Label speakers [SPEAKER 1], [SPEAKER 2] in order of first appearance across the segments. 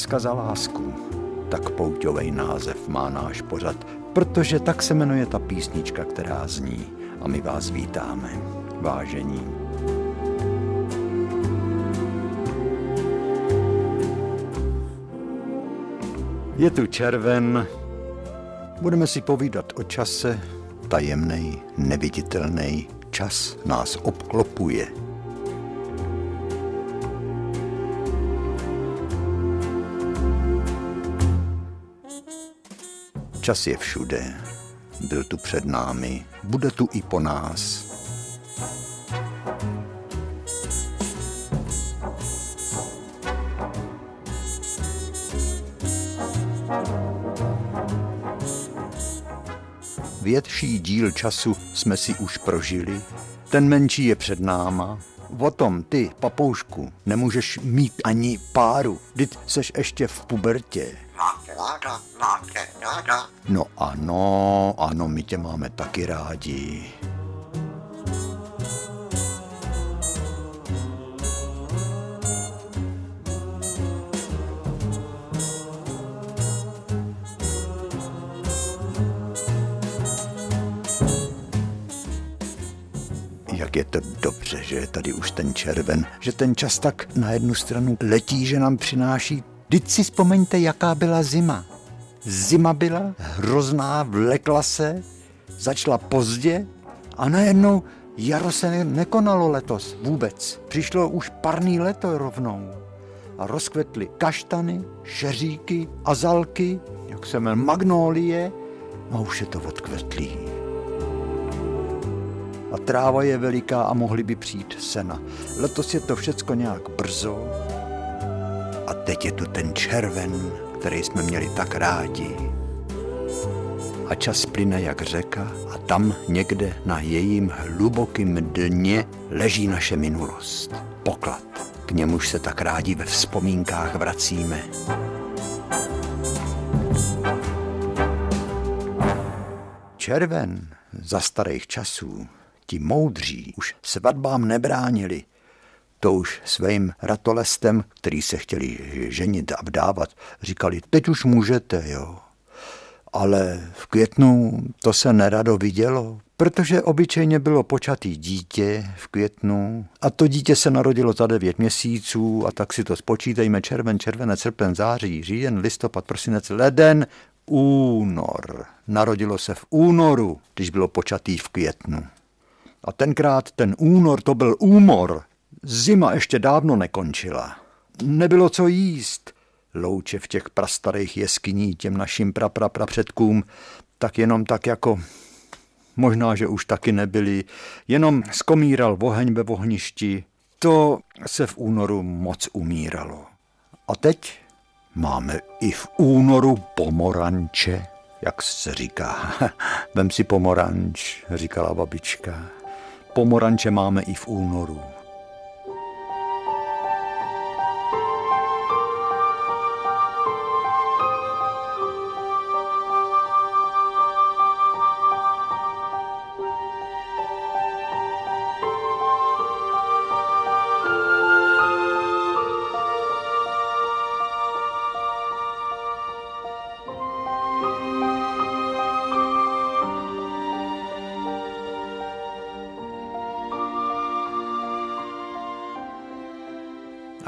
[SPEAKER 1] Láska za lásku. Tak pouťovej název má náš pořad, protože tak se jmenuje ta písnička, která zní. A my vás vítáme, vážení. Je tu červen, budeme si povídat o čase, tajemnej, neviditelný čas nás obklopuje. Čas je všude. Byl tu před námi, bude tu i po nás. Větší díl času jsme si už prožili, ten menší je před náma. O tom ty, papoušku, nemůžeš mít ani páru, vždyť seš ještě v pubertě. No ano, ano, my tě máme taky rádi. jak je to dobře, že je tady už ten červen, že ten čas tak na jednu stranu letí, že nám přináší. Vždyť si vzpomeňte, jaká byla zima. Zima byla hrozná, vlekla se, začala pozdě a najednou jaro se nekonalo letos vůbec. Přišlo už parný leto rovnou a rozkvetly kaštany, šeříky, azalky, jak se jmenuje, magnolie a už je to odkvetlý a tráva je veliká a mohly by přijít sena. Letos je to všecko nějak brzo a teď je tu ten červen, který jsme měli tak rádi. A čas plyne jak řeka a tam někde na jejím hlubokém dně leží naše minulost. Poklad, k němuž se tak rádi ve vzpomínkách vracíme. Červen za starých časů ti moudří už svatbám nebránili. To už svým ratolestem, který se chtěli ženit a vdávat, říkali, teď už můžete, jo. Ale v květnu to se nerado vidělo, protože obyčejně bylo počatý dítě v květnu a to dítě se narodilo za devět měsíců a tak si to spočítejme červen, červenec, srpen, září, říjen, listopad, prosinec, leden, únor. Narodilo se v únoru, když bylo počatý v květnu. A tenkrát ten únor to byl úmor. Zima ještě dávno nekončila. Nebylo co jíst. Louče v těch prastarých jeskyní těm našim praprapradředkům tak jenom tak jako možná, že už taky nebyli, jenom skomíral oheň ve ohništi. To se v únoru moc umíralo. A teď máme i v únoru pomoranče, jak se říká. Vem si pomoranč, říkala babička. Pomoranče máme i v únoru.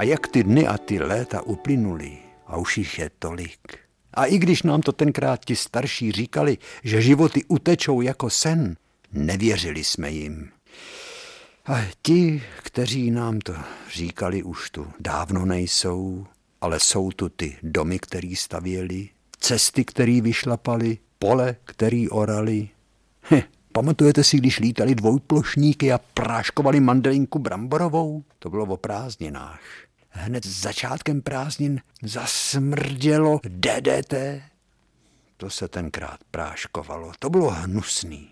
[SPEAKER 1] A jak ty dny a ty léta uplynuly, a už jich je tolik. A i když nám to tenkrát ti starší říkali, že životy utečou jako sen, nevěřili jsme jim. A ti, kteří nám to říkali, už tu dávno nejsou, ale jsou tu ty domy, který stavěli, cesty, který vyšlapali, pole, který orali. Heh, pamatujete si, když lítali dvojplošníky a práškovali mandelinku bramborovou? To bylo o prázdninách hned začátkem prázdnin zasmrdělo DDT. To se tenkrát práškovalo, to bylo hnusný.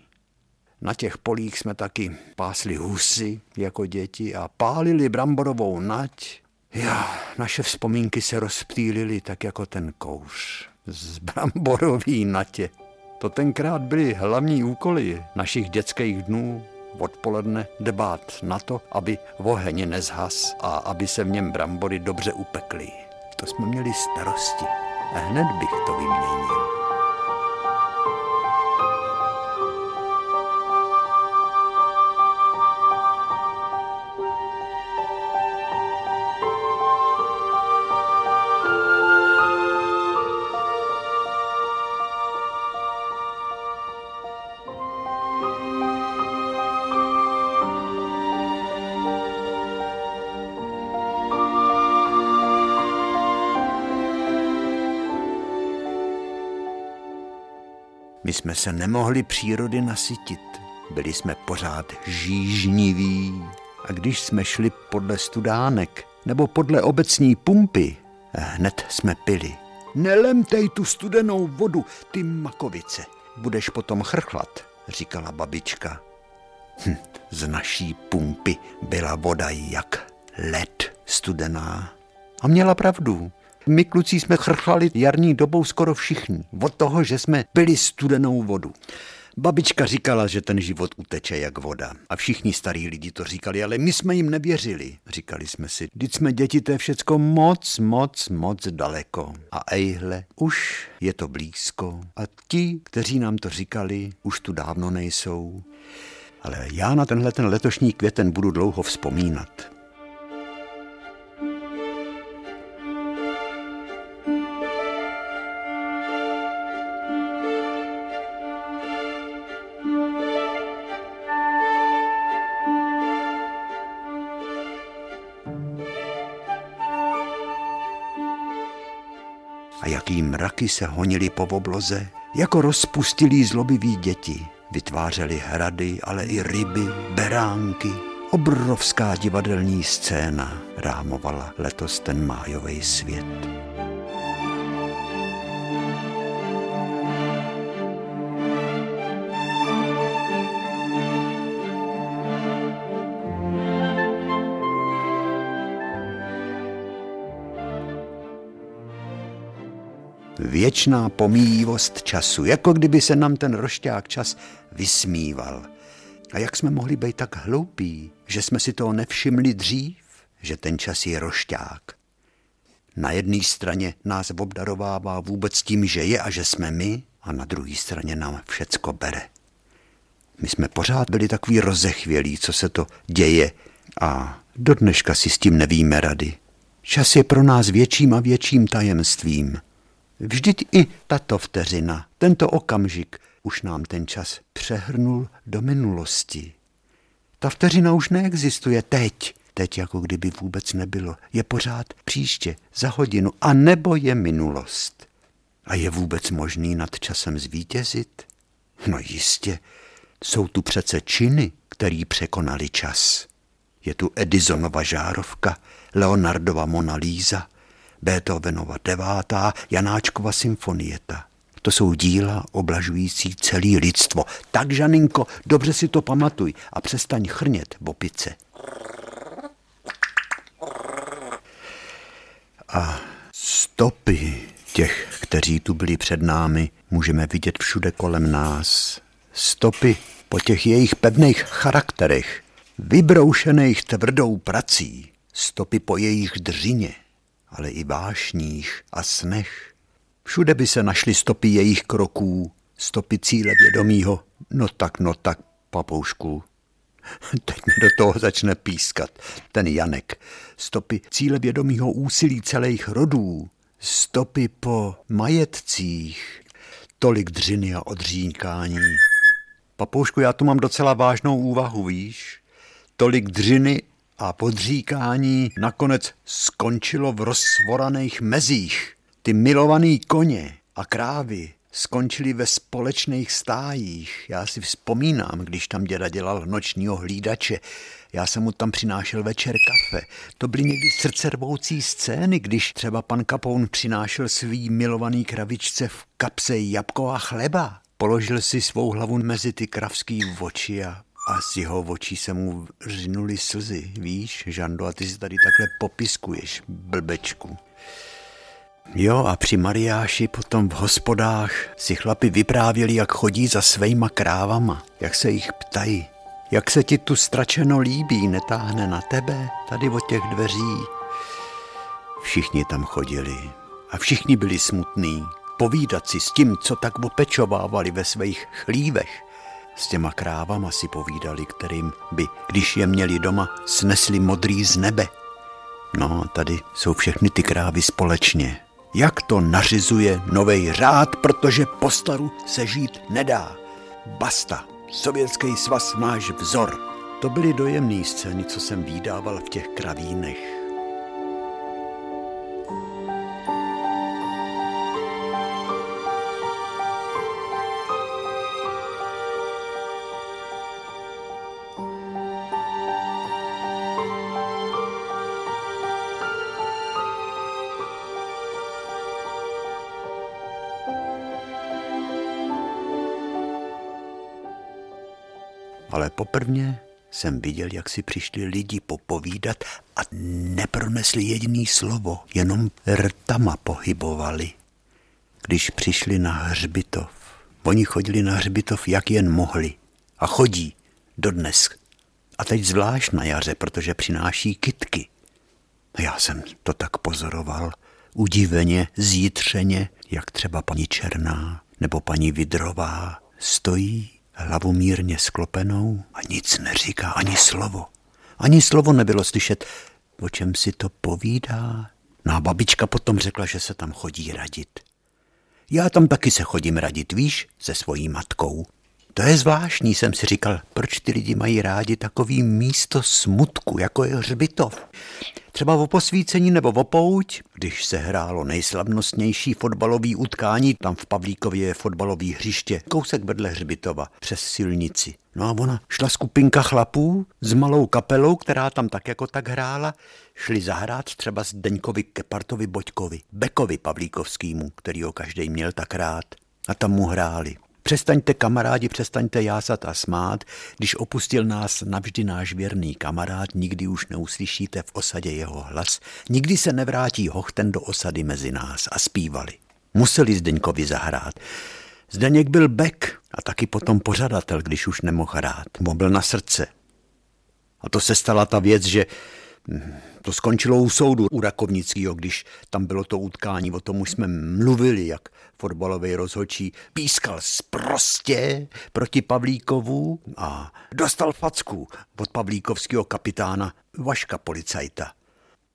[SPEAKER 1] Na těch polích jsme taky pásli husy jako děti a pálili bramborovou nať. Já, naše vzpomínky se rozptýlily tak jako ten kouř z bramborový natě. To tenkrát byly hlavní úkoly našich dětských dnů odpoledne dbát na to, aby oheň nezhas a aby se v něm brambory dobře upekly. to jsme měli starosti. A hned bych to vyměnil. Jsme se nemohli přírody nasytit. Byli jsme pořád žížniví. A když jsme šli podle studánek nebo podle obecní pumpy, hned jsme pili. Nelemtej tu studenou vodu, ty makovice. Budeš potom chrchlat, říkala babička. Hm, z naší pumpy byla voda jak led studená. A měla pravdu. My kluci jsme chrchali jarní dobou skoro všichni. Od toho, že jsme pili studenou vodu. Babička říkala, že ten život uteče jak voda. A všichni starí lidi to říkali, ale my jsme jim nevěřili. Říkali jsme si, když jsme děti, to je všecko moc, moc, moc daleko. A ejhle, už je to blízko. A ti, kteří nám to říkali, už tu dávno nejsou. Ale já na tenhle ten letošní květen budu dlouho vzpomínat. Mraky se honili po obloze, jako rozpustilí zlobiví děti. Vytvářeli hrady, ale i ryby, beránky. Obrovská divadelní scéna rámovala letos ten májový svět. Věčná pomíjivost času, jako kdyby se nám ten rošťák čas vysmíval. A jak jsme mohli být tak hloupí, že jsme si toho nevšimli dřív, že ten čas je rošťák. Na jedné straně nás obdarovává vůbec tím, že je a že jsme my, a na druhé straně nám všecko bere. My jsme pořád byli takový rozechvělí, co se to děje a do dneška si s tím nevíme rady. Čas je pro nás větším a větším tajemstvím. Vždyť i tato vteřina, tento okamžik, už nám ten čas přehrnul do minulosti. Ta vteřina už neexistuje teď, teď jako kdyby vůbec nebylo. Je pořád příště, za hodinu, a nebo je minulost. A je vůbec možný nad časem zvítězit? No jistě, jsou tu přece činy, který překonali čas. Je tu Edisonova žárovka, Leonardova Mona Lisa, Beethovenova devátá, Janáčkova symfonieta. To jsou díla oblažující celý lidstvo. Tak, Žaninko, dobře si to pamatuj a přestaň chrnět, bopice. A stopy těch, kteří tu byli před námi, můžeme vidět všude kolem nás. Stopy po těch jejich pevných charakterech, vybroušených tvrdou prací, stopy po jejich dřině, ale i vášních a snech. Všude by se našly stopy jejich kroků, stopy cíle vědomího. No tak, no tak, papoušku. Teď mi do toho začne pískat ten Janek. Stopy cíle vědomího úsilí celých rodů, stopy po majetcích, tolik dřiny a odříkání. Papoušku, já tu mám docela vážnou úvahu, víš? Tolik dřiny a podříkání nakonec skončilo v rozsvoraných mezích. Ty milovaný koně a krávy skončili ve společných stájích. Já si vzpomínám, když tam děda dělal nočního hlídače, já jsem mu tam přinášel večer kafe. To byly někdy srdcervoucí scény, když třeba pan Kapoun přinášel svý milovaný kravičce v kapse jabko a chleba. Položil si svou hlavu mezi ty kravský oči a a z jeho očí se mu řinuly slzy, víš, Žando, a ty si tady takhle popiskuješ, blbečku. Jo, a při Mariáši potom v hospodách si chlapi vyprávěli, jak chodí za svejma krávama, jak se jich ptají, jak se ti tu stračeno líbí, netáhne na tebe, tady od těch dveří. Všichni tam chodili a všichni byli smutní. Povídat si s tím, co tak opečovávali ve svých chlívech. S těma krávama si povídali, kterým by, když je měli doma, snesli modrý z nebe. No, tady jsou všechny ty krávy společně. Jak to nařizuje novej řád, protože po staru se žít nedá. Basta, Sovětský svaz máš vzor. To byly dojemné scény, co jsem výdával v těch kravínech. Poprvně jsem viděl, jak si přišli lidi popovídat a nepronesli jediný slovo, jenom rtama pohybovali. Když přišli na hřbitov, oni chodili na hřbitov, jak jen mohli. A chodí dodnes. A teď zvlášť na jaře, protože přináší kitky. A já jsem to tak pozoroval, udiveně, zítřeně, jak třeba paní Černá nebo paní Vidrová stojí hlavu mírně sklopenou a nic neříká, ani slovo. Ani slovo nebylo slyšet, o čem si to povídá. No a babička potom řekla, že se tam chodí radit. Já tam taky se chodím radit, víš, se svojí matkou. To je zvláštní, jsem si říkal, proč ty lidi mají rádi takový místo smutku, jako je hřbitov. Třeba o posvícení nebo o pouť, když se hrálo nejslavnostnější fotbalový utkání, tam v Pavlíkově je fotbalový hřiště, kousek vedle hřbitova, přes silnici. No a ona šla skupinka chlapů s malou kapelou, která tam tak jako tak hrála, šli zahrát třeba s Deňkovi Kepartovi Boďkovi, Bekovi Pavlíkovskýmu, který ho každý měl tak rád. A tam mu hráli. Přestaňte kamarádi, přestaňte jásat a smát, když opustil nás navždy náš věrný kamarád, nikdy už neuslyšíte v osadě jeho hlas, nikdy se nevrátí hochten do osady mezi nás a zpívali. Museli Zdeňkovi zahrát. Zdeněk byl bek a taky potom pořadatel, když už nemohl hrát. Byl na srdce. A to se stala ta věc, že to skončilo u soudu u Rakovnického, když tam bylo to utkání, o tom už jsme mluvili, jak fotbalový rozhodčí pískal sprostě proti Pavlíkovu a dostal facku od pavlíkovského kapitána Vaška policajta.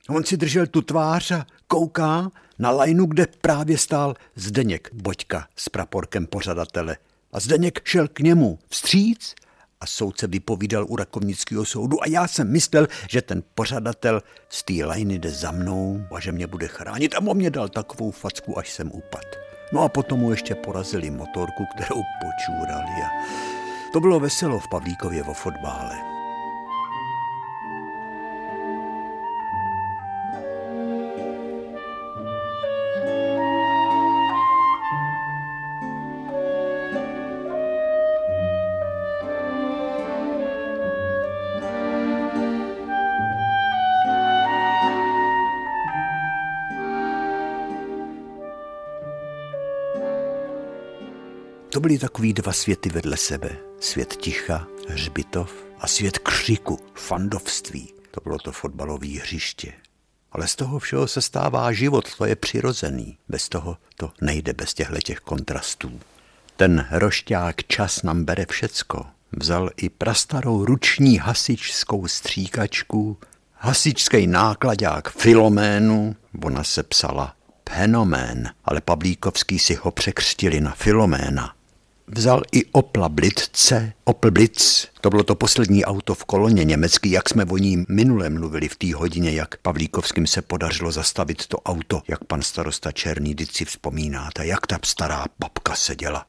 [SPEAKER 1] On si držel tu tvář a kouká na lajnu, kde právě stál Zdeněk Boďka s praporkem pořadatele. A Zdeněk šel k němu vstříc a soudce vypovídal u Rakovnického soudu a já jsem myslel, že ten pořadatel z té lajny jde za mnou a že mě bude chránit a on mě dal takovou facku, až jsem upad. No a potom mu ještě porazili motorku, kterou počúrali a to bylo veselo v Pavlíkově vo fotbále. To byly takový dva světy vedle sebe. Svět ticha, hřbitov a svět křiku, fandovství. To bylo to fotbalové hřiště. Ale z toho všeho se stává život, to je přirozený. Bez toho to nejde bez těchto těch kontrastů. Ten rošťák čas nám bere všecko. Vzal i prastarou ruční hasičskou stříkačku, hasičský nákladák Filoménu, ona se psala Fenomén, ale Pavlíkovský si ho překřtili na Filoména vzal i Opla Blitze, Opel Blitz, to bylo to poslední auto v koloně německý, jak jsme o ní minule mluvili v té hodině, jak Pavlíkovským se podařilo zastavit to auto, jak pan starosta Černý, vždyť si vzpomínáte, jak ta stará babka seděla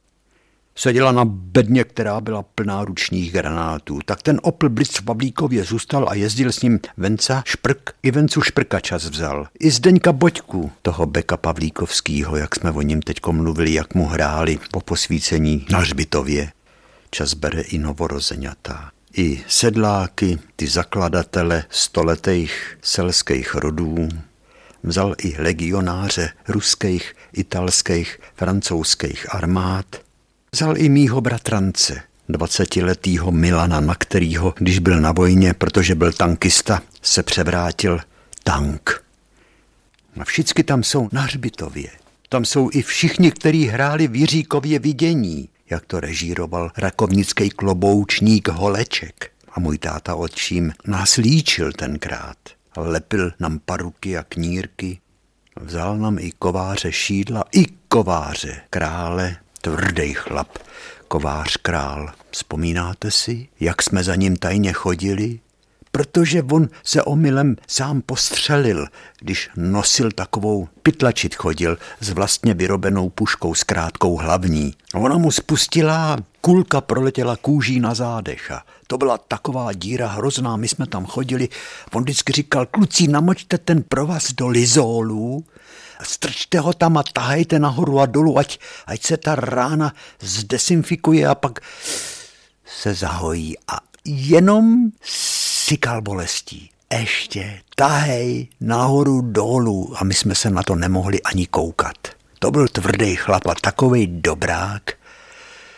[SPEAKER 1] seděla na bedně, která byla plná ručních granátů. Tak ten Opel Blitz v Pavlíkově zůstal a jezdil s ním Venca Šprk. I Vencu Šprka čas vzal. I Zdeňka Boďku, toho Beka Pavlíkovského, jak jsme o něm teď mluvili, jak mu hráli po posvícení na Hřbitově. Čas bere i novorozeňata. I sedláky, ty zakladatele stoletých selských rodů, vzal i legionáře ruských, italských, francouzských armád, Vzal i mýho bratrance, dvacetiletýho Milana, na kterýho, když byl na vojně, protože byl tankista, se převrátil tank. A všichni tam jsou na hřbitově. Tam jsou i všichni, kteří hráli v Jiříkově vidění, jak to režíroval rakovnický kloboučník Holeček. A můj táta odčím nás líčil tenkrát. Lepil nám paruky a knírky. Vzal nám i kováře šídla, i kováře krále, tvrdý chlap, kovář král. Vzpomínáte si, jak jsme za ním tajně chodili? protože on se omylem sám postřelil, když nosil takovou pytlačit chodil s vlastně vyrobenou puškou s krátkou hlavní. Ona mu spustila, kulka proletěla kůží na zádech a to byla taková díra hrozná, my jsme tam chodili. On vždycky říkal, kluci, namočte ten provaz do lizolu, strčte ho tam a tahejte nahoru a dolů, ať, ať se ta rána zdesinfikuje a pak se zahojí a jenom sykal bolestí. Ještě tahej nahoru dolů a my jsme se na to nemohli ani koukat. To byl tvrdý chlap a takovej dobrák.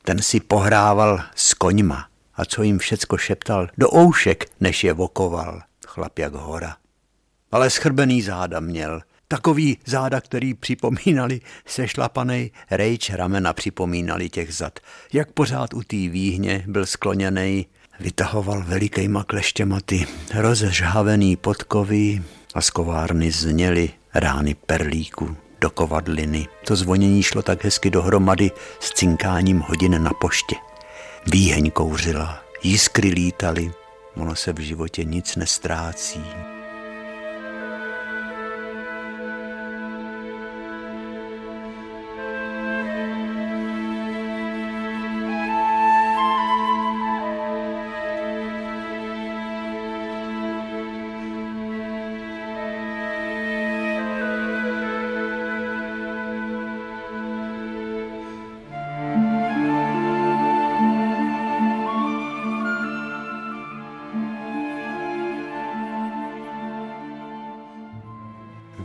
[SPEAKER 1] Ten si pohrával s koňma a co jim všecko šeptal do oušek, než je vokoval. Chlap jak hora. Ale schrbený záda měl. Takový záda, který připomínali sešlapaný rejč ramena, připomínali těch zad. Jak pořád u té výhně byl skloněný vytahoval velikýma kleštěma ty rozžhavený podkovy a z kovárny zněly rány perlíku do kovadliny. To zvonění šlo tak hezky dohromady s cinkáním hodin na poště. Výheň kouřila, jiskry lítaly, ono se v životě nic nestrácí.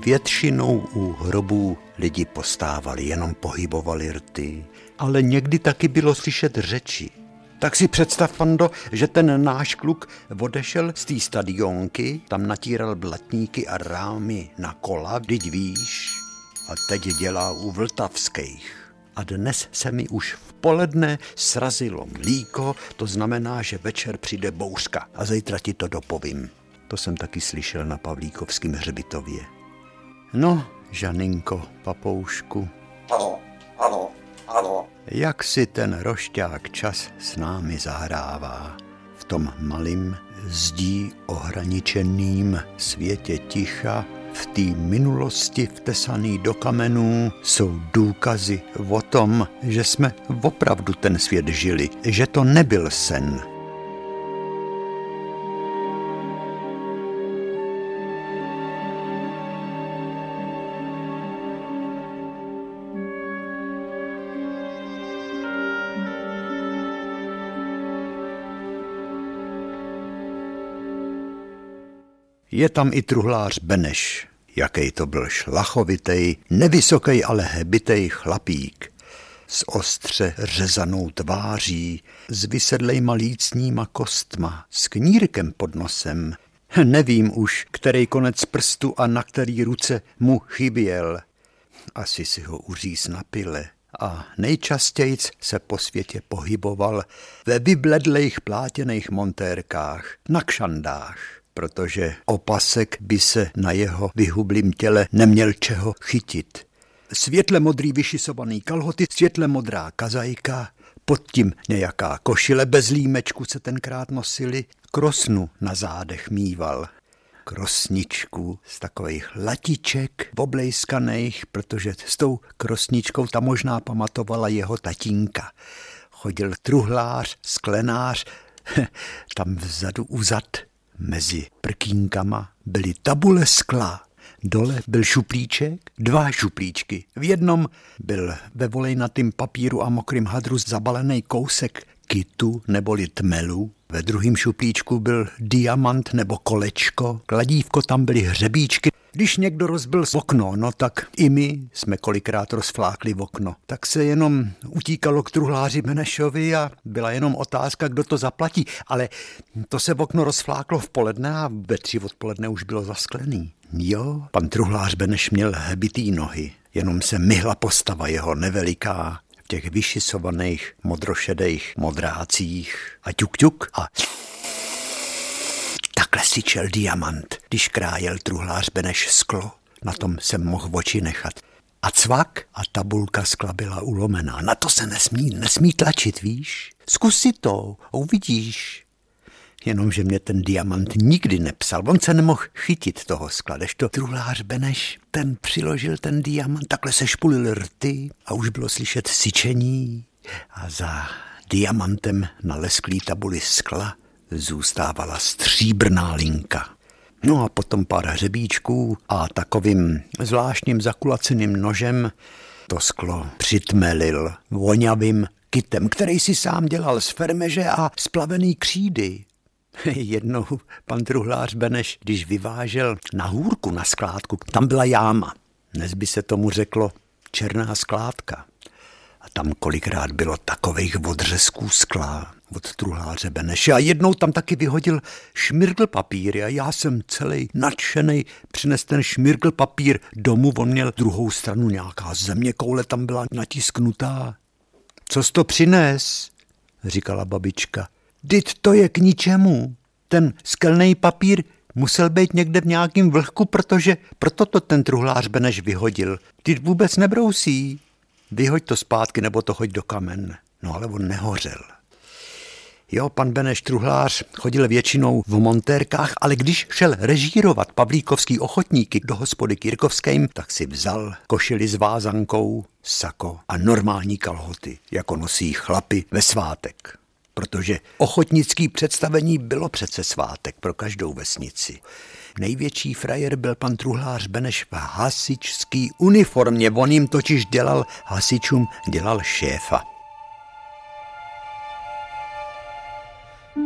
[SPEAKER 1] Většinou u hrobů lidi postávali, jenom pohybovali rty, ale někdy taky bylo slyšet řeči. Tak si představ, Pando, že ten náš kluk odešel z té stadionky, tam natíral blatníky a rámy na kola, vždyť víš, a teď dělá u Vltavských. A dnes se mi už v poledne srazilo mlíko, to znamená, že večer přijde bouřka a zítra ti to dopovím. To jsem taky slyšel na Pavlíkovském hřbitově. No, Žaninko, papoušku.
[SPEAKER 2] Ano, ano, ano.
[SPEAKER 1] Jak si ten rošťák čas s námi zahrává v tom malým zdí ohraničeným světě ticha, v té minulosti vtesaný do kamenů jsou důkazy o tom, že jsme opravdu ten svět žili, že to nebyl sen, Je tam i truhlář Beneš, jaký to byl šlachovitej, nevysoký, ale hebitej chlapík s ostře řezanou tváří, s vysedlejma lícníma kostma, s knírkem pod nosem. Nevím už, který konec prstu a na který ruce mu chyběl. Asi si ho uříz na pile a nejčastěji se po světě pohyboval ve vybledlejch plátěných montérkách, na kšandách protože opasek by se na jeho vyhublým těle neměl čeho chytit. Světle modrý vyšisovaný kalhoty, světle modrá kazajka, pod tím nějaká košile bez límečku se tenkrát nosili, krosnu na zádech mýval. Krosničku z takových latiček oblejskaných, protože s tou krosničkou ta možná pamatovala jeho tatínka. Chodil truhlář, sklenář, tam vzadu uzad Mezi prkínkama byly tabule skla. Dole byl šuplíček, dva šuplíčky. V jednom byl ve volejnatým papíru a mokrým hadru zabalený kousek kitu neboli tmelu. Ve druhém šuplíčku byl diamant nebo kolečko, kladívko tam byly hřebíčky, Když někdo rozbil okno, no tak i my jsme kolikrát rozflákli v okno. Tak se jenom utíkalo k truhláři Benešovi a byla jenom otázka, kdo to zaplatí. Ale to se v okno rozfláklo v poledne a ve tři odpoledne už bylo zasklený. Jo, pan truhlář Beneš měl hebitý nohy, jenom se myhla postava jeho neveliká, v těch vyšisovaných modrošedých modrácích a ťuk ťuk a takhle si čel diamant, když krájel truhlář Beneš sklo. Na tom jsem mohl oči nechat. A cvak a tabulka skla byla ulomená. Na to se nesmí, nesmí tlačit, víš? Zkus si to uvidíš. Jenomže mě ten diamant nikdy nepsal. On se nemohl chytit toho skla, to truhlář Beneš, ten přiložil ten diamant, takhle se špulil rty a už bylo slyšet syčení a za diamantem na lesklý tabuli skla zůstávala stříbrná linka. No a potom pár hřebíčků a takovým zvláštním zakulaceným nožem to sklo přitmelil voňavým kytem, který si sám dělal z fermeže a splavený křídy. Jednou pan truhlář Beneš, když vyvážel na hůrku na skládku, tam byla jáma. Dnes by se tomu řeklo černá skládka. A tam kolikrát bylo takových odřezků skla od truhláře Beneše. A jednou tam taky vyhodil šmirgl papír a já jsem celý nadšený přines ten šmirgl papír domů. On měl druhou stranu nějaká země koule tam byla natisknutá. Co jsi to přines? říkala babička. Dit to je k ničemu. Ten skelný papír musel být někde v nějakém vlhku, protože proto to ten truhlář Beneš vyhodil. Dit vůbec nebrousí. Vyhoď to zpátky nebo to hoď do kamen. No ale on nehořel. Jo, pan Beneš Truhlář chodil většinou v montérkách, ale když šel režírovat pavlíkovský ochotníky do hospody Kirkovským, tak si vzal košili s vázankou, sako a normální kalhoty, jako nosí chlapy ve svátek protože ochotnický představení bylo přece svátek pro každou vesnici. Největší frajer byl pan truhlář Beneš v hasičský uniformě, on jim totiž dělal hasičům, dělal šéfa. Za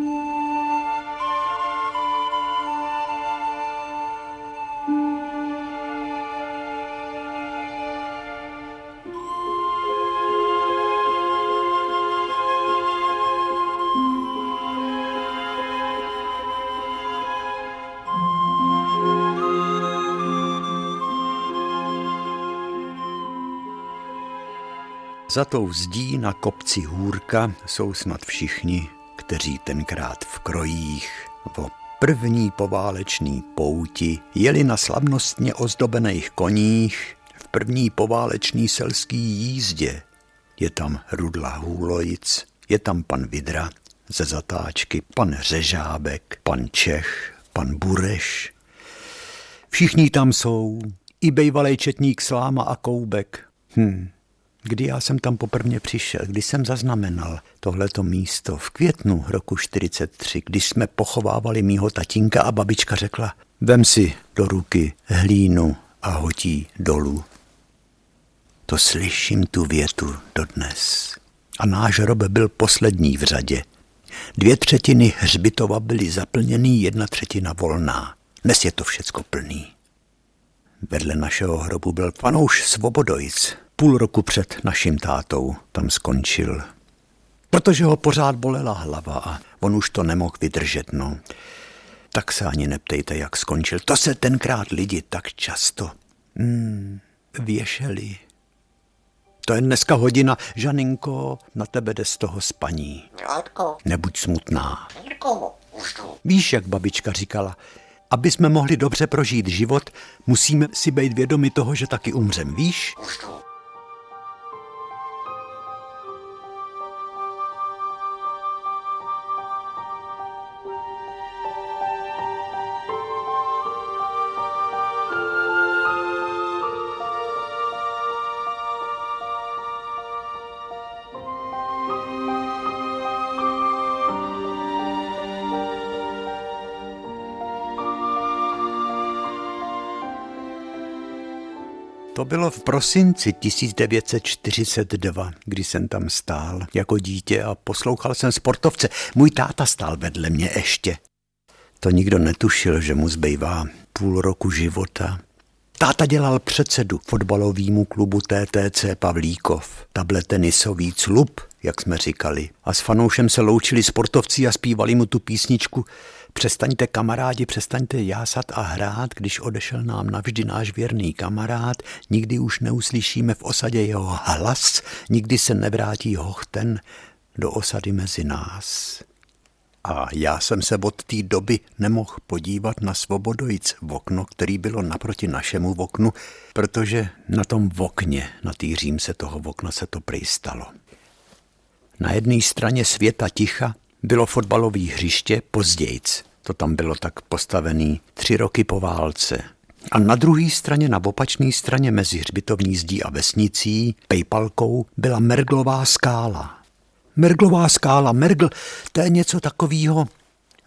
[SPEAKER 1] tou zdí na kopci Hůrka jsou snad všichni, kteří tenkrát v krojích o první poválečný pouti jeli na slavnostně ozdobených koních v první poválečný selský jízdě. Je tam Rudla Hůlojic, je tam pan Vidra ze zatáčky, pan Řežábek, pan Čech, pan Bureš. Všichni tam jsou, i bejvalej četník Sláma a Koubek. Hm, Kdy já jsem tam poprvé přišel, kdy jsem zaznamenal tohleto místo v květnu roku 43, když jsme pochovávali mýho tatínka a babička řekla, vem si do ruky hlínu a hodí dolů. To slyším tu větu dodnes. A náš rob byl poslední v řadě. Dvě třetiny hřbitova byly zaplněný, jedna třetina volná. Dnes je to všecko plný. Vedle našeho hrobu byl panouš Svobodojc, půl roku před naším tátou tam skončil. Protože ho pořád bolela hlava a on už to nemohl vydržet, no. Tak se ani neptejte, jak skončil. To se tenkrát lidi tak často hmm, věšeli. To je dneska hodina. Žaninko, na tebe jde z toho spaní. Nebuď smutná. Víš, jak babička říkala, aby jsme mohli dobře prožít život, musíme si být vědomi toho, že taky umřem, víš? To bylo v prosinci 1942, kdy jsem tam stál jako dítě a poslouchal jsem sportovce. Můj táta stál vedle mě ještě. To nikdo netušil, že mu zbývá půl roku života Táta dělal předsedu fotbalovýmu klubu TTC Pavlíkov. Table tenisový club, jak jsme říkali. A s fanoušem se loučili sportovci a zpívali mu tu písničku Přestaňte kamarádi, přestaňte jásat a hrát, když odešel nám navždy náš věrný kamarád, nikdy už neuslyšíme v osadě jeho hlas, nikdy se nevrátí hochten do osady mezi nás. A já jsem se od té doby nemohl podívat na Svobodojic v okno, který bylo naproti našemu oknu, protože na tom okně, na té římse toho okna se to prejstalo. Na jedné straně světa ticha bylo fotbalové hřiště pozdějc. To tam bylo tak postavený tři roky po válce. A na druhé straně, na opačné straně mezi hřbitovní zdí a vesnicí, pejpalkou, byla Merglová skála. Merglová skála, Mergl, to je něco takového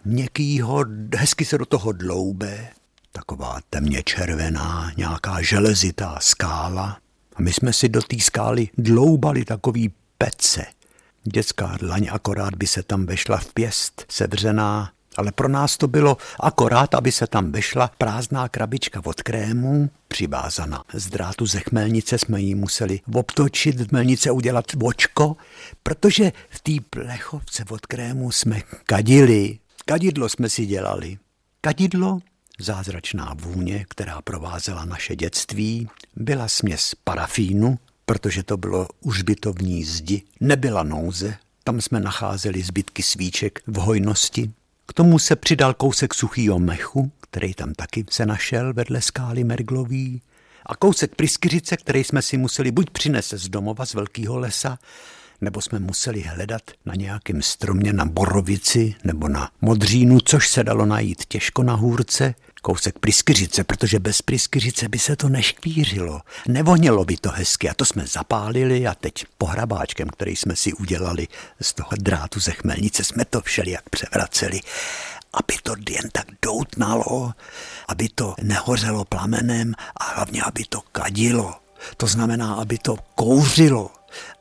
[SPEAKER 1] měkkýho, hezky se do toho dloube, taková temně červená, nějaká železitá skála. A my jsme si do té skály dloubali takový pece. Dětská dlaň akorát by se tam vešla v pěst, sevřená, ale pro nás to bylo akorát, aby se tam vešla prázdná krabička od krému, přivázana. Z drátu ze chmelnice jsme ji museli obtočit, v chmelnice udělat očko, protože v té plechovce od krému jsme kadili. Kadidlo jsme si dělali. Kadidlo, zázračná vůně, která provázela naše dětství, byla směs parafínu, protože to bylo užbitovní zdi, nebyla nouze, tam jsme nacházeli zbytky svíček v hojnosti, k tomu se přidal kousek suchýho mechu, který tam taky se našel vedle skály Merglový, a kousek pryskyřice, který jsme si museli buď přinést z domova z velkého lesa, nebo jsme museli hledat na nějakém stromě na borovici nebo na modřínu, což se dalo najít těžko na hůrce, kousek pryskyřice, protože bez pryskyřice by se to neškvířilo. Nevonělo by to hezky a to jsme zapálili a teď pohrabáčkem, který jsme si udělali z toho drátu ze chmelnice, jsme to všelijak převraceli aby to jen tak doutnalo, aby to nehořelo plamenem a hlavně, aby to kadilo. To znamená, aby to kouřilo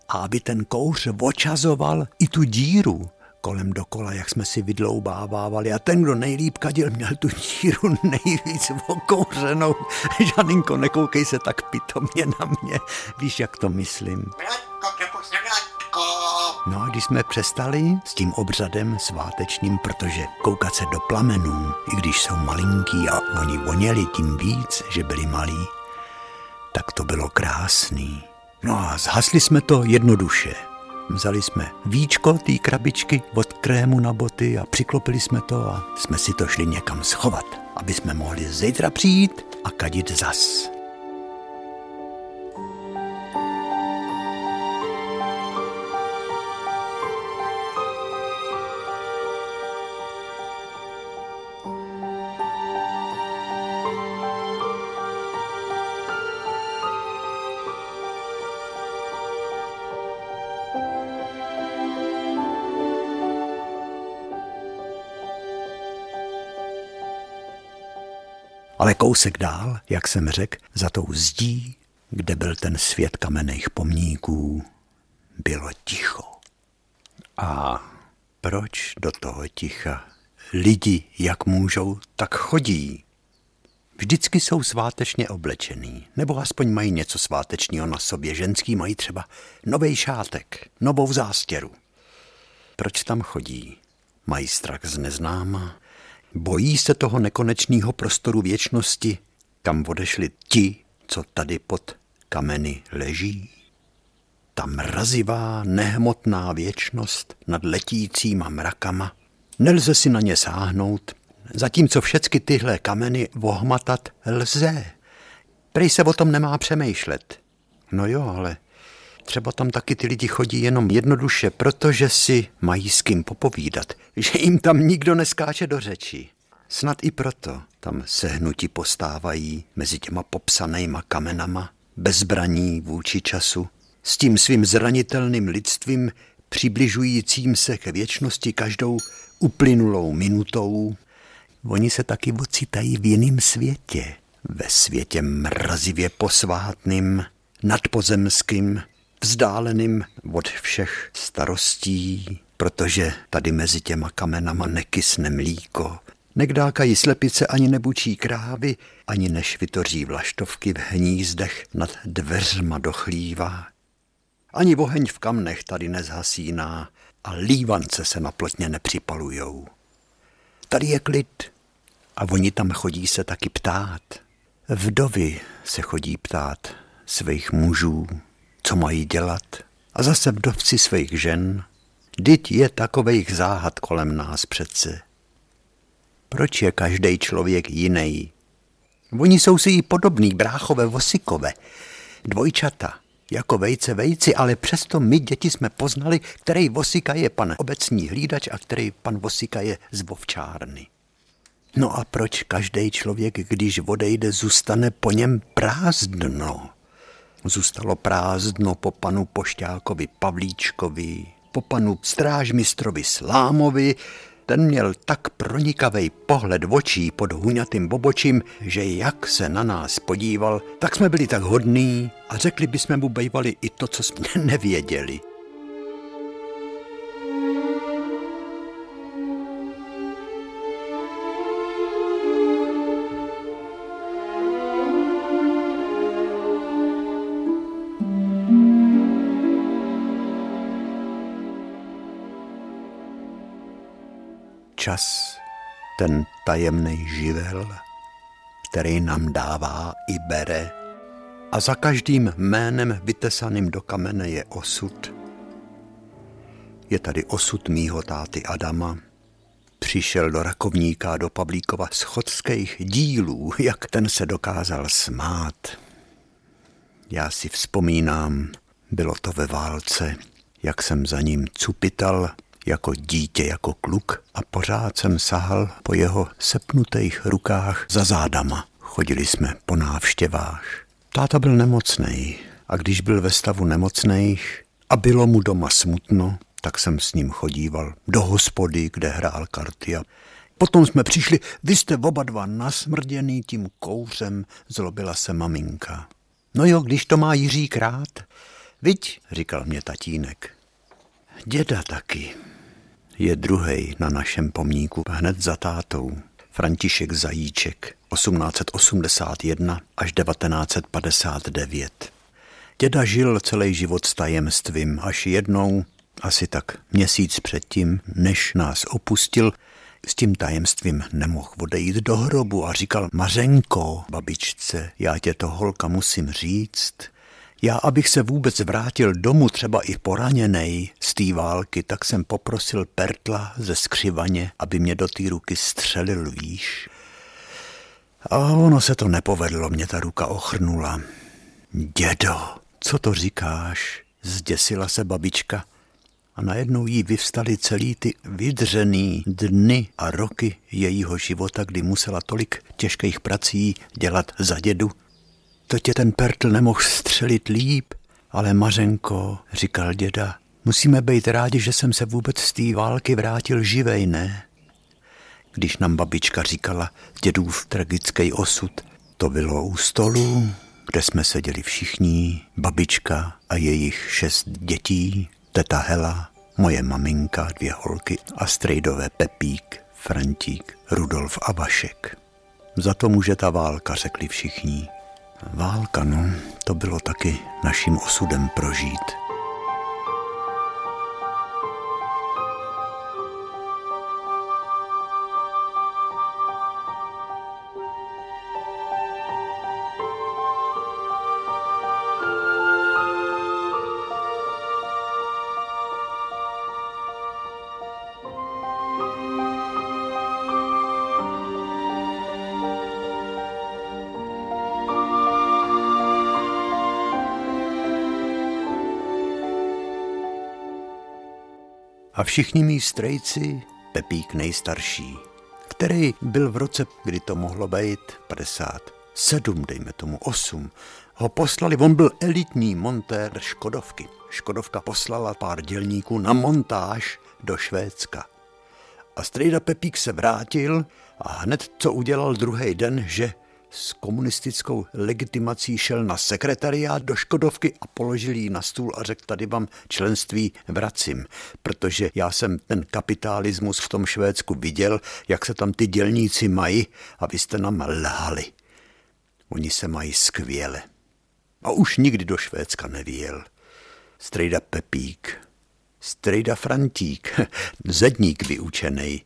[SPEAKER 1] a aby ten kouř očazoval i tu díru, kolem dokola, jak jsme si vydloubávávali a ten, kdo nejlíp kadil, měl tu díru nejvíc okouřenou. Žaninko, nekoukej se tak pitomně na mě, víš, jak to myslím. No a když jsme přestali s tím obřadem svátečním, protože koukat se do plamenů, i když jsou malinký a oni voněli tím víc, že byli malí, tak to bylo krásný. No a zhasli jsme to jednoduše. Vzali jsme víčko té krabičky od krému na boty a přiklopili jsme to a jsme si to šli někam schovat, aby jsme mohli zítra přijít a kadit zas. Kousek dál, jak jsem řekl, za tou zdí, kde byl ten svět kamenných pomníků, bylo ticho. A proč do toho ticha lidi, jak můžou, tak chodí? Vždycky jsou svátečně oblečený, nebo aspoň mají něco svátečního na sobě. Ženský mají třeba nový šátek, novou zástěru. Proč tam chodí? Mají strach z neznáma, Bojí se toho nekonečného prostoru věčnosti, kam odešli ti, co tady pod kameny leží? Ta mrazivá, nehmotná věčnost nad letícíma mrakama. Nelze si na ně sáhnout, zatímco všecky tyhle kameny vohmatat lze. Prej se o tom nemá přemýšlet. No jo, ale Třeba tam taky ty lidi chodí jenom jednoduše, protože si mají s kým popovídat, že jim tam nikdo neskáče do řeči. Snad i proto tam sehnuti postávají mezi těma popsanýma kamenama, bezbraní vůči času, s tím svým zranitelným lidstvím přibližujícím se ke věčnosti každou uplynulou minutou. Oni se taky ocitají v jiném světě, ve světě mrazivě posvátným, nadpozemským, vzdáleným od všech starostí, protože tady mezi těma kamenama nekysne mlíko, Negdákají slepice ani nebučí krávy, ani nešvitoří vlaštovky v hnízdech nad dveřma do chlíva. Ani oheň v kamnech tady nezhasíná a lívance se na plotně nepřipalujou. Tady je klid a oni tam chodí se taky ptát. Vdovy se chodí ptát svých mužů, co mají dělat a zase vdovci svých žen. Dyť je takových záhad kolem nás přece. Proč je každý člověk jiný? Oni jsou si i podobný, bráchové vosikové, dvojčata, jako vejce vejci, ale přesto my děti jsme poznali, který vosika je pan obecní hlídač a který pan vosika je z vovčárny. No a proč každý člověk, když odejde, zůstane po něm prázdno? Zůstalo prázdno po panu Pošťákovi Pavlíčkovi, po panu strážmistrovi Slámovi, ten měl tak pronikavý pohled očí pod huňatým bobočím, že jak se na nás podíval, tak jsme byli tak hodní a řekli bychom mu bejvali i to, co jsme nevěděli. Čas, ten tajemný živel, který nám dává i bere. A za každým jménem vytesaným do kamene je osud. Je tady osud mýho táty Adama. Přišel do Rakovníka, do Pavlíkova schodských dílů, jak ten se dokázal smát. Já si vzpomínám, bylo to ve válce, jak jsem za ním cupital jako dítě, jako kluk a pořád jsem sahal po jeho sepnutých rukách za zádama. Chodili jsme po návštěvách. Táta byl nemocný a když byl ve stavu nemocných a bylo mu doma smutno, tak jsem s ním chodíval do hospody, kde hrál karty a Potom jsme přišli, vy jste oba dva nasmrděný tím kouřem, zlobila se maminka. No jo, když to má Jiří krát. Viď, říkal mě tatínek. Děda taky je druhý na našem pomníku hned za tátou. František Zajíček, 1881 až 1959. Děda žil celý život s tajemstvím, až jednou, asi tak měsíc předtím, než nás opustil, s tím tajemstvím nemohl odejít do hrobu a říkal, Mařenko, babičce, já tě to holka musím říct, já, abych se vůbec vrátil domů, třeba i poraněnej z té války, tak jsem poprosil Pertla ze skřivaně, aby mě do té ruky střelil výš. A ono se to nepovedlo, mě ta ruka ochrnula. Dědo, co to říkáš? Zděsila se babička a najednou jí vyvstaly celý ty vydřený dny a roky jejího života, kdy musela tolik těžkých prací dělat za dědu to tě ten pertl nemohl střelit líp, ale Mařenko, říkal děda, musíme být rádi, že jsem se vůbec z té války vrátil živej, ne? Když nám babička říkala dědův tragický osud, to bylo u stolu, kde jsme seděli všichni, babička a jejich šest dětí, teta Hela, moje maminka, dvě holky a strejdové Pepík, Frantík, Rudolf a Vašek. Za to může ta válka, řekli všichni. Válka, no, to bylo taky naším osudem prožít. A všichni mý strejci, Pepík nejstarší, který byl v roce, kdy to mohlo být 57, dejme tomu 8, ho poslali, on byl elitní montér Škodovky. Škodovka poslala pár dělníků na montáž do Švédska. A strejda Pepík se vrátil a hned co udělal druhý den, že s komunistickou legitimací šel na sekretariát do Škodovky a položil ji na stůl a řekl, tady vám členství vracím, protože já jsem ten kapitalismus v tom Švédsku viděl, jak se tam ty dělníci mají a vy jste nám lhali. Oni se mají skvěle. A už nikdy do Švédska nevěl. Strejda Pepík, strejda Frantík, zedník vyučený,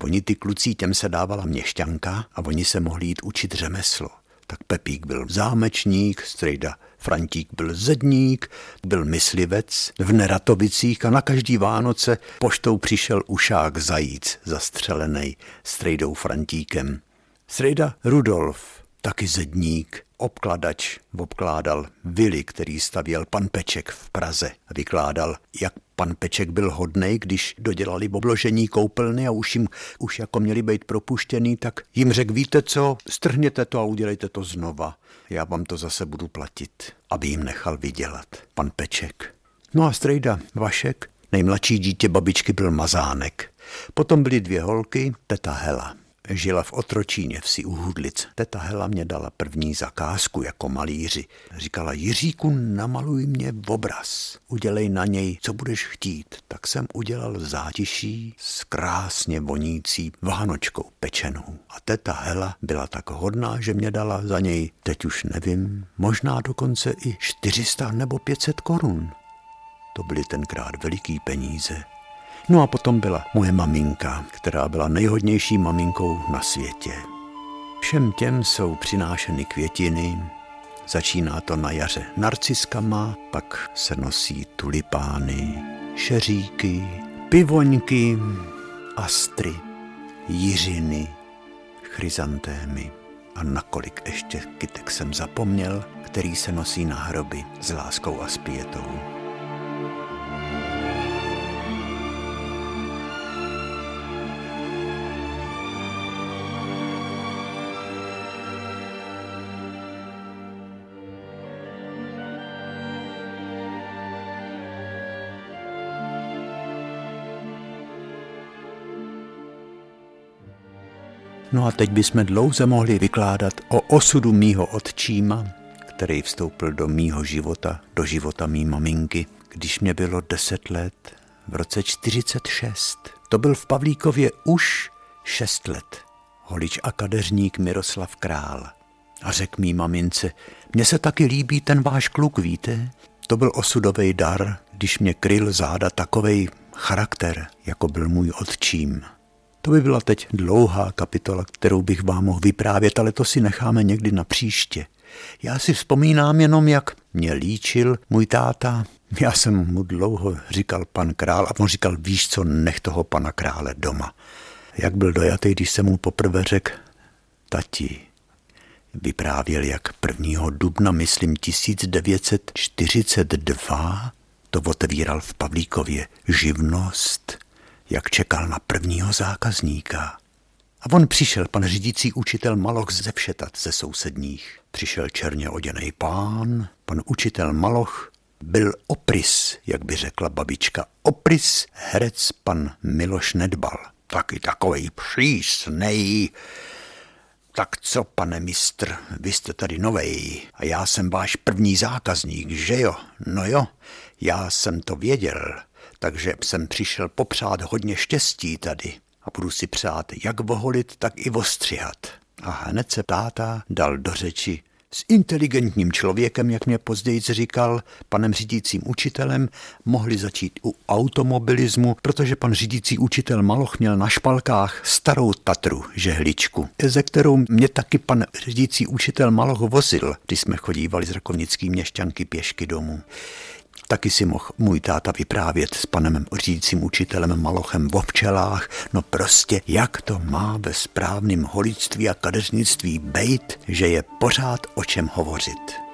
[SPEAKER 1] Oni ty kluci, těm se dávala měšťanka a oni se mohli jít učit řemeslo. Tak Pepík byl zámečník, strejda Frantík byl zedník, byl myslivec v Neratovicích a na každý Vánoce poštou přišel ušák zajíc zastřelený strejdou Frantíkem. Strejda Rudolf, taky zedník, obkladač obkládal vily, který stavěl pan Peček v Praze. Vykládal, jak pan Peček byl hodnej, když dodělali obložení koupelny a už jim už jako měli být propuštěný, tak jim řekl, víte co, strhněte to a udělejte to znova. Já vám to zase budu platit, aby jim nechal vydělat. Pan Peček. No a strejda Vašek, nejmladší dítě babičky byl Mazánek. Potom byly dvě holky, teta Hela. Žila v Otročíně vsi u Hudlic. Teta Hela mě dala první zakázku jako malíři. Říkala, Jiříku, namaluj mě obraz. Udělej na něj, co budeš chtít. Tak jsem udělal zátiší s krásně vonící vánočkou pečenou. A teta Hela byla tak hodná, že mě dala za něj, teď už nevím, možná dokonce i 400 nebo 500 korun. To byly tenkrát veliký peníze. No a potom byla moje maminka, která byla nejhodnější maminkou na světě. Všem těm jsou přinášeny květiny, začíná to na jaře narciskama, pak se nosí tulipány, šeříky, pivoňky, astry, jiřiny, chryzantémy a nakolik ještě kytek jsem zapomněl, který se nosí na hroby s láskou a zpětou. No a teď bychom dlouze mohli vykládat o osudu mýho otčíma, který vstoupil do mýho života, do života mý maminky, když mě bylo deset let, v roce 46. To byl v Pavlíkově už šest let. Holič a kadeřník Miroslav Král. A řekl mý mamince, mně se taky líbí ten váš kluk, víte? To byl osudový dar, když mě kryl záda takovej charakter, jako byl můj otčím. To by byla teď dlouhá kapitola, kterou bych vám mohl vyprávět, ale to si necháme někdy na příště. Já si vzpomínám jenom, jak mě líčil můj táta. Já jsem mu dlouho říkal pan král a on říkal, víš co, nech toho pana krále doma. Jak byl dojatý, když jsem mu poprvé řekl, tati, vyprávěl, jak 1. dubna, myslím 1942, to otevíral v Pavlíkově živnost jak čekal na prvního zákazníka. A on přišel, pan řídící učitel Maloch ze Všetat ze sousedních. Přišel černě oděný pán, pan učitel Maloch byl oprys, jak by řekla babička. Oprys, herec pan Miloš Nedbal. Taky takovej přísnej. Tak co, pane mistr, vy jste tady novej a já jsem váš první zákazník, že jo? No jo, já jsem to věděl takže jsem přišel popřát hodně štěstí tady a budu si přát jak voholit, tak i ostřihat. A hned se táta dal do řeči s inteligentním člověkem, jak mě později říkal, panem řídícím učitelem, mohli začít u automobilismu, protože pan řídící učitel Maloch měl na špalkách starou Tatru, žehličku, ze kterou mě taky pan řídící učitel Maloch vozil, když jsme chodívali z rakovnický měšťanky pěšky domů. Taky si mohl můj táta vyprávět s panem řídícím učitelem Malochem o včelách. No prostě, jak to má ve správném holictví a kadeřnictví bejt, že je pořád o čem hovořit.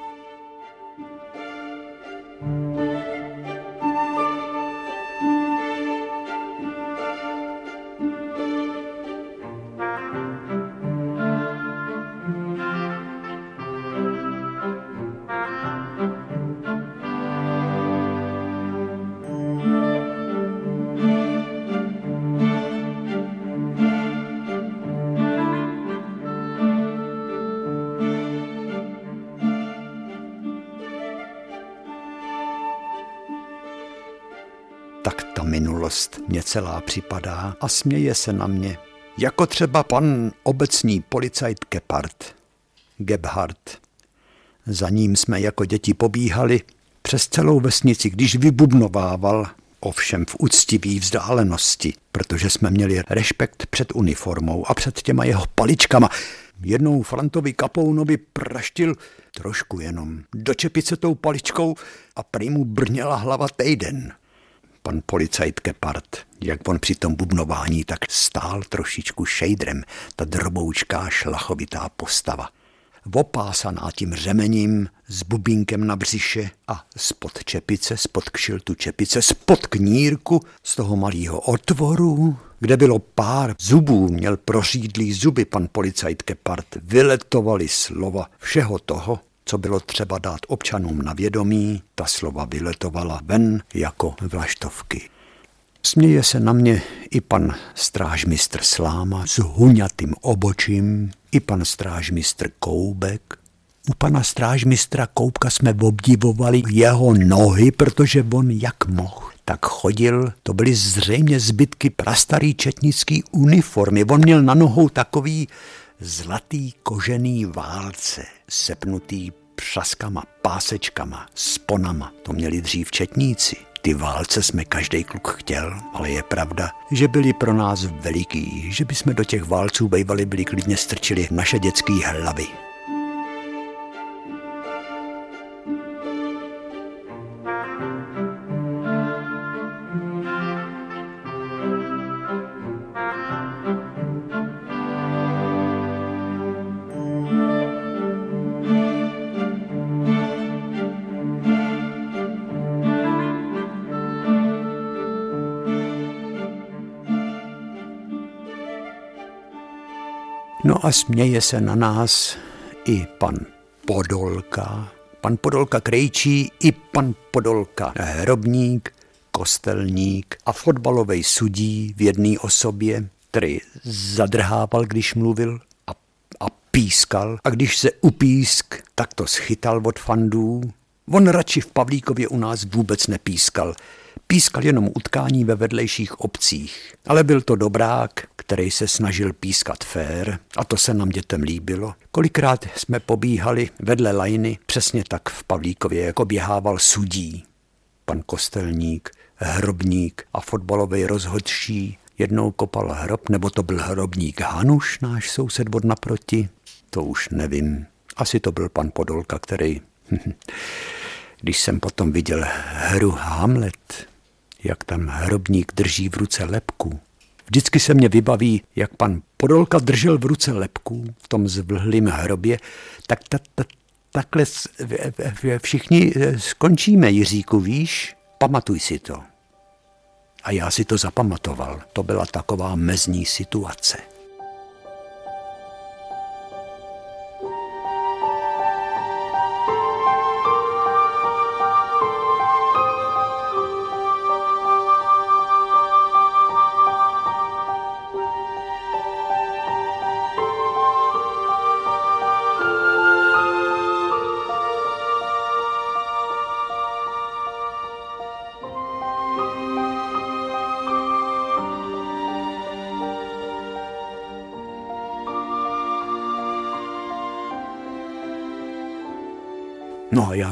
[SPEAKER 1] Celá připadá a směje se na mě. Jako třeba pan obecní policajt Gepard. Gebhardt. Za ním jsme jako děti pobíhali přes celou vesnici, když vybubnovával, ovšem v úctivý vzdálenosti, protože jsme měli respekt před uniformou a před těma jeho paličkama. Jednou Frantovi Kapounovi praštil trošku jenom do čepice tou paličkou a prý mu brněla hlava týden. Pan policajt Kepard, jak on při tom bubnování, tak stál trošičku šejdrem, ta droboučká šlachovitá postava. Opásaná tím řemením s bubínkem na břiše a spod čepice, spod kšiltu čepice, spod knírku z toho malého otvoru, kde bylo pár zubů, měl prořídlý zuby pan policajt Kepard, vyletovali slova všeho toho, co bylo třeba dát občanům na vědomí, ta slova vyletovala ven jako vlaštovky. Směje se na mě i pan strážmistr Sláma s huňatým obočím, i pan strážmistr Koubek. U pana strážmistra Koubka jsme obdivovali jeho nohy, protože on jak mohl, tak chodil. To byly zřejmě zbytky prastarý četnický uniformy. On měl na nohou takový zlatý kožený válce, sepnutý přaskama, pásečkama, sponama. To měli dřív četníci. Ty válce jsme každý kluk chtěl, ale je pravda, že byli pro nás veliký, že bychom do těch válců bejvali byli klidně strčili naše dětské hlavy. No a směje se na nás i pan Podolka, pan Podolka Krejčí i pan Podolka Hrobník, kostelník a fotbalový sudí v jedné osobě, který zadrhával, když mluvil a, a pískal. A když se upísk, tak to schytal od fandů. On radši v Pavlíkově u nás vůbec nepískal. Pískal jenom utkání ve vedlejších obcích, ale byl to dobrák, který se snažil pískat fér a to se nám dětem líbilo. Kolikrát jsme pobíhali vedle lajny, přesně tak v Pavlíkově, jako běhával sudí. Pan Kostelník, hrobník a fotbalový rozhodčí jednou kopal hrob, nebo to byl hrobník Hanuš, náš soused od naproti, to už nevím. Asi to byl pan Podolka, který... Když jsem potom viděl hru Hamlet, jak tam hrobník drží v ruce lepku. Vždycky se mě vybaví, jak pan Podolka držel v ruce lepku v tom zvlhlým hrobě, tak ta, ta, takhle všichni eh, skončíme, Jiříku, víš? Pamatuj si to. A já si to zapamatoval. To byla taková mezní situace.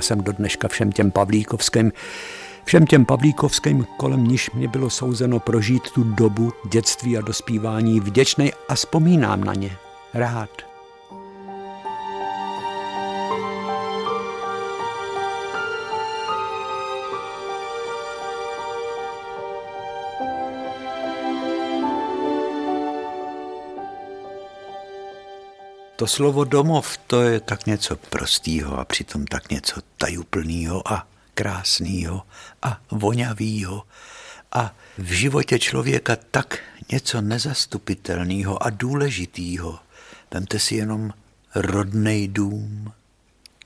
[SPEAKER 1] Jsem do dneška všem těm Pavlíkovským, všem těm Pavlíkovským, kolem níž mě bylo souzeno prožít tu dobu dětství a dospívání vděčný a vzpomínám na ně. Rád. To slovo domov, to je tak něco prostýho a přitom tak něco tajuplného a krásného a vonavého a v životě člověka tak něco nezastupitelného a důležitého. Vemte si jenom rodnej dům.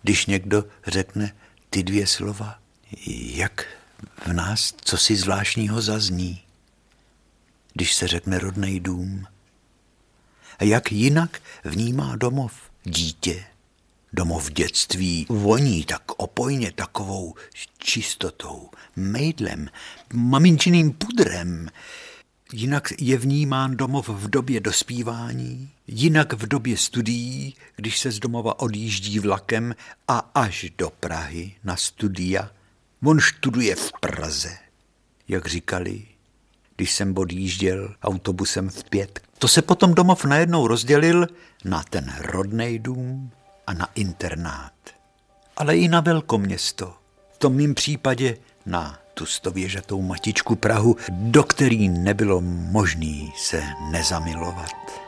[SPEAKER 1] Když někdo řekne ty dvě slova, jak v nás co si zvláštního zazní. Když se řekne rodnej dům, jak jinak vnímá domov dítě, Domov dětství voní tak opojně takovou čistotou, mejdlem, maminčiným pudrem. Jinak je vnímán domov v době dospívání, jinak v době studií, když se z domova odjíždí vlakem a až do Prahy na studia. On študuje v Praze, jak říkali, když jsem odjížděl autobusem v pět. To se potom domov najednou rozdělil na ten rodnej dům a na internát. Ale i na velkoměsto. V tom mým případě na tu stověžatou matičku Prahu, do který nebylo možný se nezamilovat.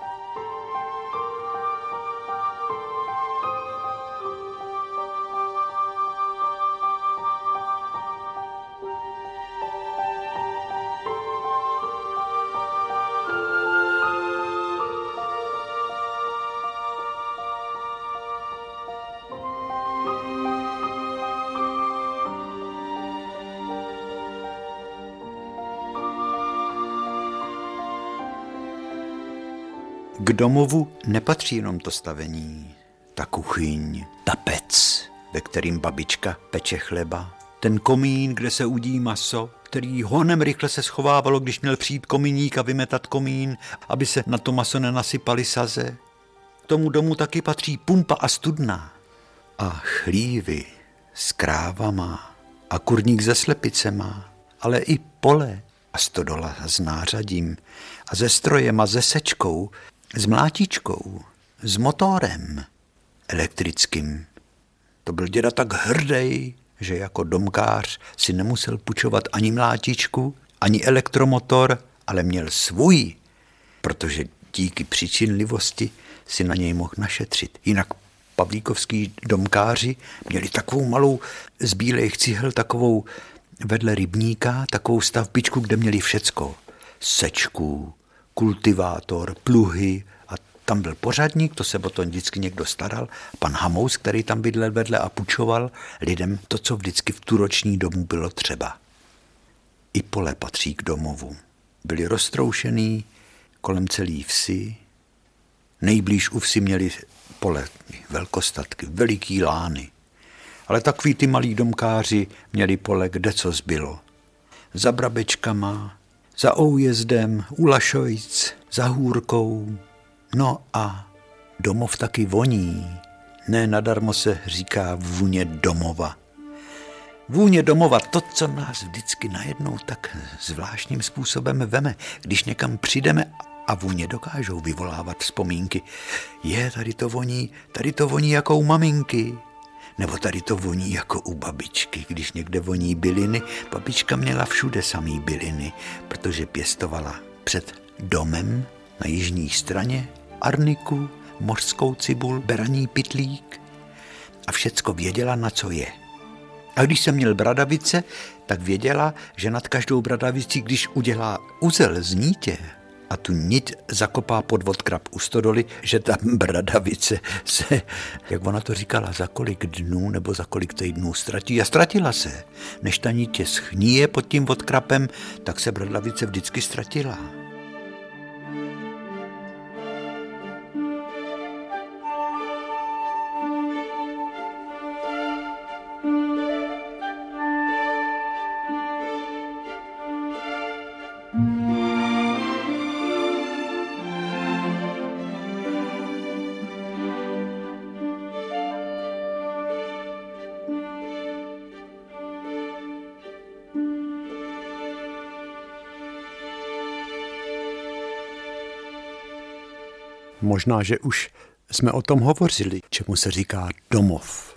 [SPEAKER 1] K domovu nepatří jenom to stavení, ta kuchyň, ta pec, ve kterým babička peče chleba, ten komín, kde se udí maso, který honem rychle se schovávalo, když měl přijít komíník a vymetat komín, aby se na to maso nenasypaly saze. K tomu domu taky patří pumpa a studna. A chlívy s krávama a kurník se slepicema, ale i pole a stodola s nářadím a ze strojem a ze sečkou, s mlátičkou, s motorem elektrickým. To byl děda tak hrdý, že jako domkář si nemusel pučovat ani mlátičku, ani elektromotor, ale měl svůj, protože díky přičinlivosti si na něj mohl našetřit. Jinak pavlíkovský domkáři měli takovou malou z bílých cihel, takovou vedle rybníka, takovou stavbičku, kde měli všecko. Sečku, kultivátor, pluhy a tam byl pořadník, to se potom vždycky někdo staral, pan Hamous, který tam bydlel vedle a pučoval lidem to, co vždycky v tu roční domu bylo třeba. I pole patří k domovu. Byli roztroušený kolem celý vsi. Nejblíž u vsi měli pole velkostatky, veliký lány. Ale takový ty malí domkáři měli pole, kde co zbylo. Za brabečkama, za Oujezdem, u Lašovic, za Hůrkou. No a domov taky voní. Ne nadarmo se říká vůně domova. Vůně domova, to, co nás vždycky najednou tak zvláštním způsobem veme, když někam přijdeme a vůně dokážou vyvolávat vzpomínky. Je, tady to voní, tady to voní jako u maminky, nebo tady to voní jako u babičky, když někde voní byliny. Babička měla všude samý byliny, protože pěstovala před domem na jižní straně arniku, mořskou cibul, beraní pitlík a všecko věděla, na co je. A když jsem měl bradavice, tak věděla, že nad každou bradavicí, když udělá uzel z nítě, a tu nit zakopá pod vodkrab u stodoly, že ta bradavice se, jak ona to říkala, za kolik dnů nebo za kolik týdnů ztratí. A ztratila se. Než ta nitě schníje pod tím vodkrapem, tak se bradavice vždycky ztratila. Možná, že už jsme o tom hovořili, čemu se říká domov.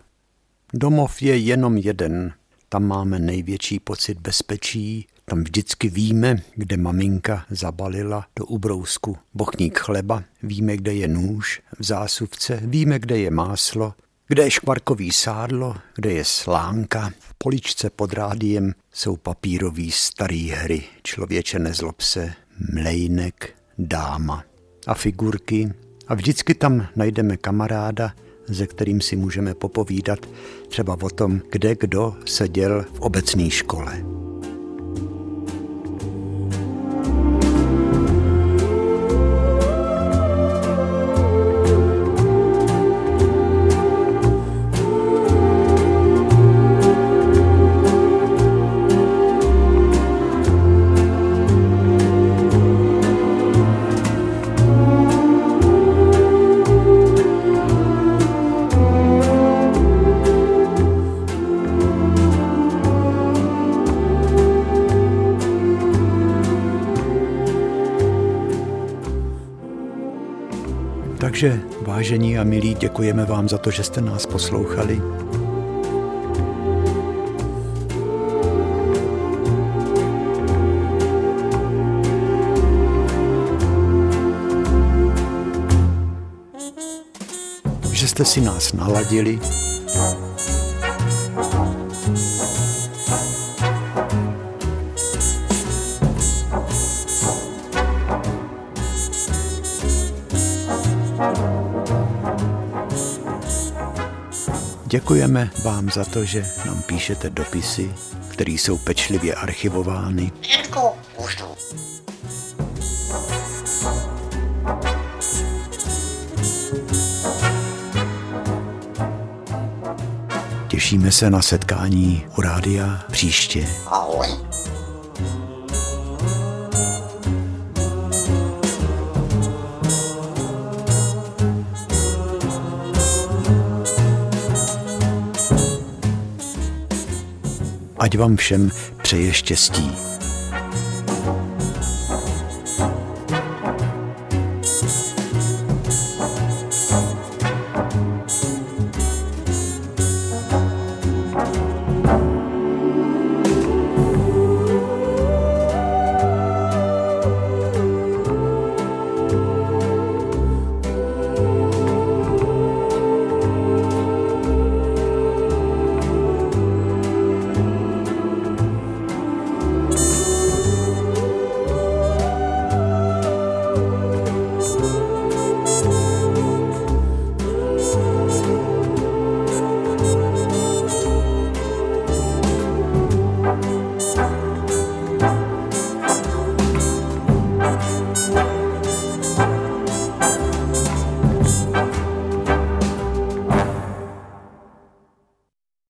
[SPEAKER 1] Domov je jenom jeden. Tam máme největší pocit bezpečí, tam vždycky víme, kde maminka zabalila do ubrousku bochník chleba, víme, kde je nůž v zásuvce, víme, kde je máslo, kde je škvarkový sádlo, kde je slánka. V poličce pod rádiem jsou papírový starý hry, člověče nezlob se, mlejnek, dáma. A figurky a vždycky tam najdeme kamaráda, se kterým si můžeme popovídat třeba o tom, kde kdo seděl v obecné škole. Vážení a milí, děkujeme vám za to, že jste nás poslouchali. Že jste si nás naladili. Děkujeme vám za to, že nám píšete dopisy, které jsou pečlivě archivovány.
[SPEAKER 2] Už.
[SPEAKER 1] Těšíme se na setkání u rádia příště.
[SPEAKER 2] Ahoj.
[SPEAKER 1] Vám všem přeje štěstí.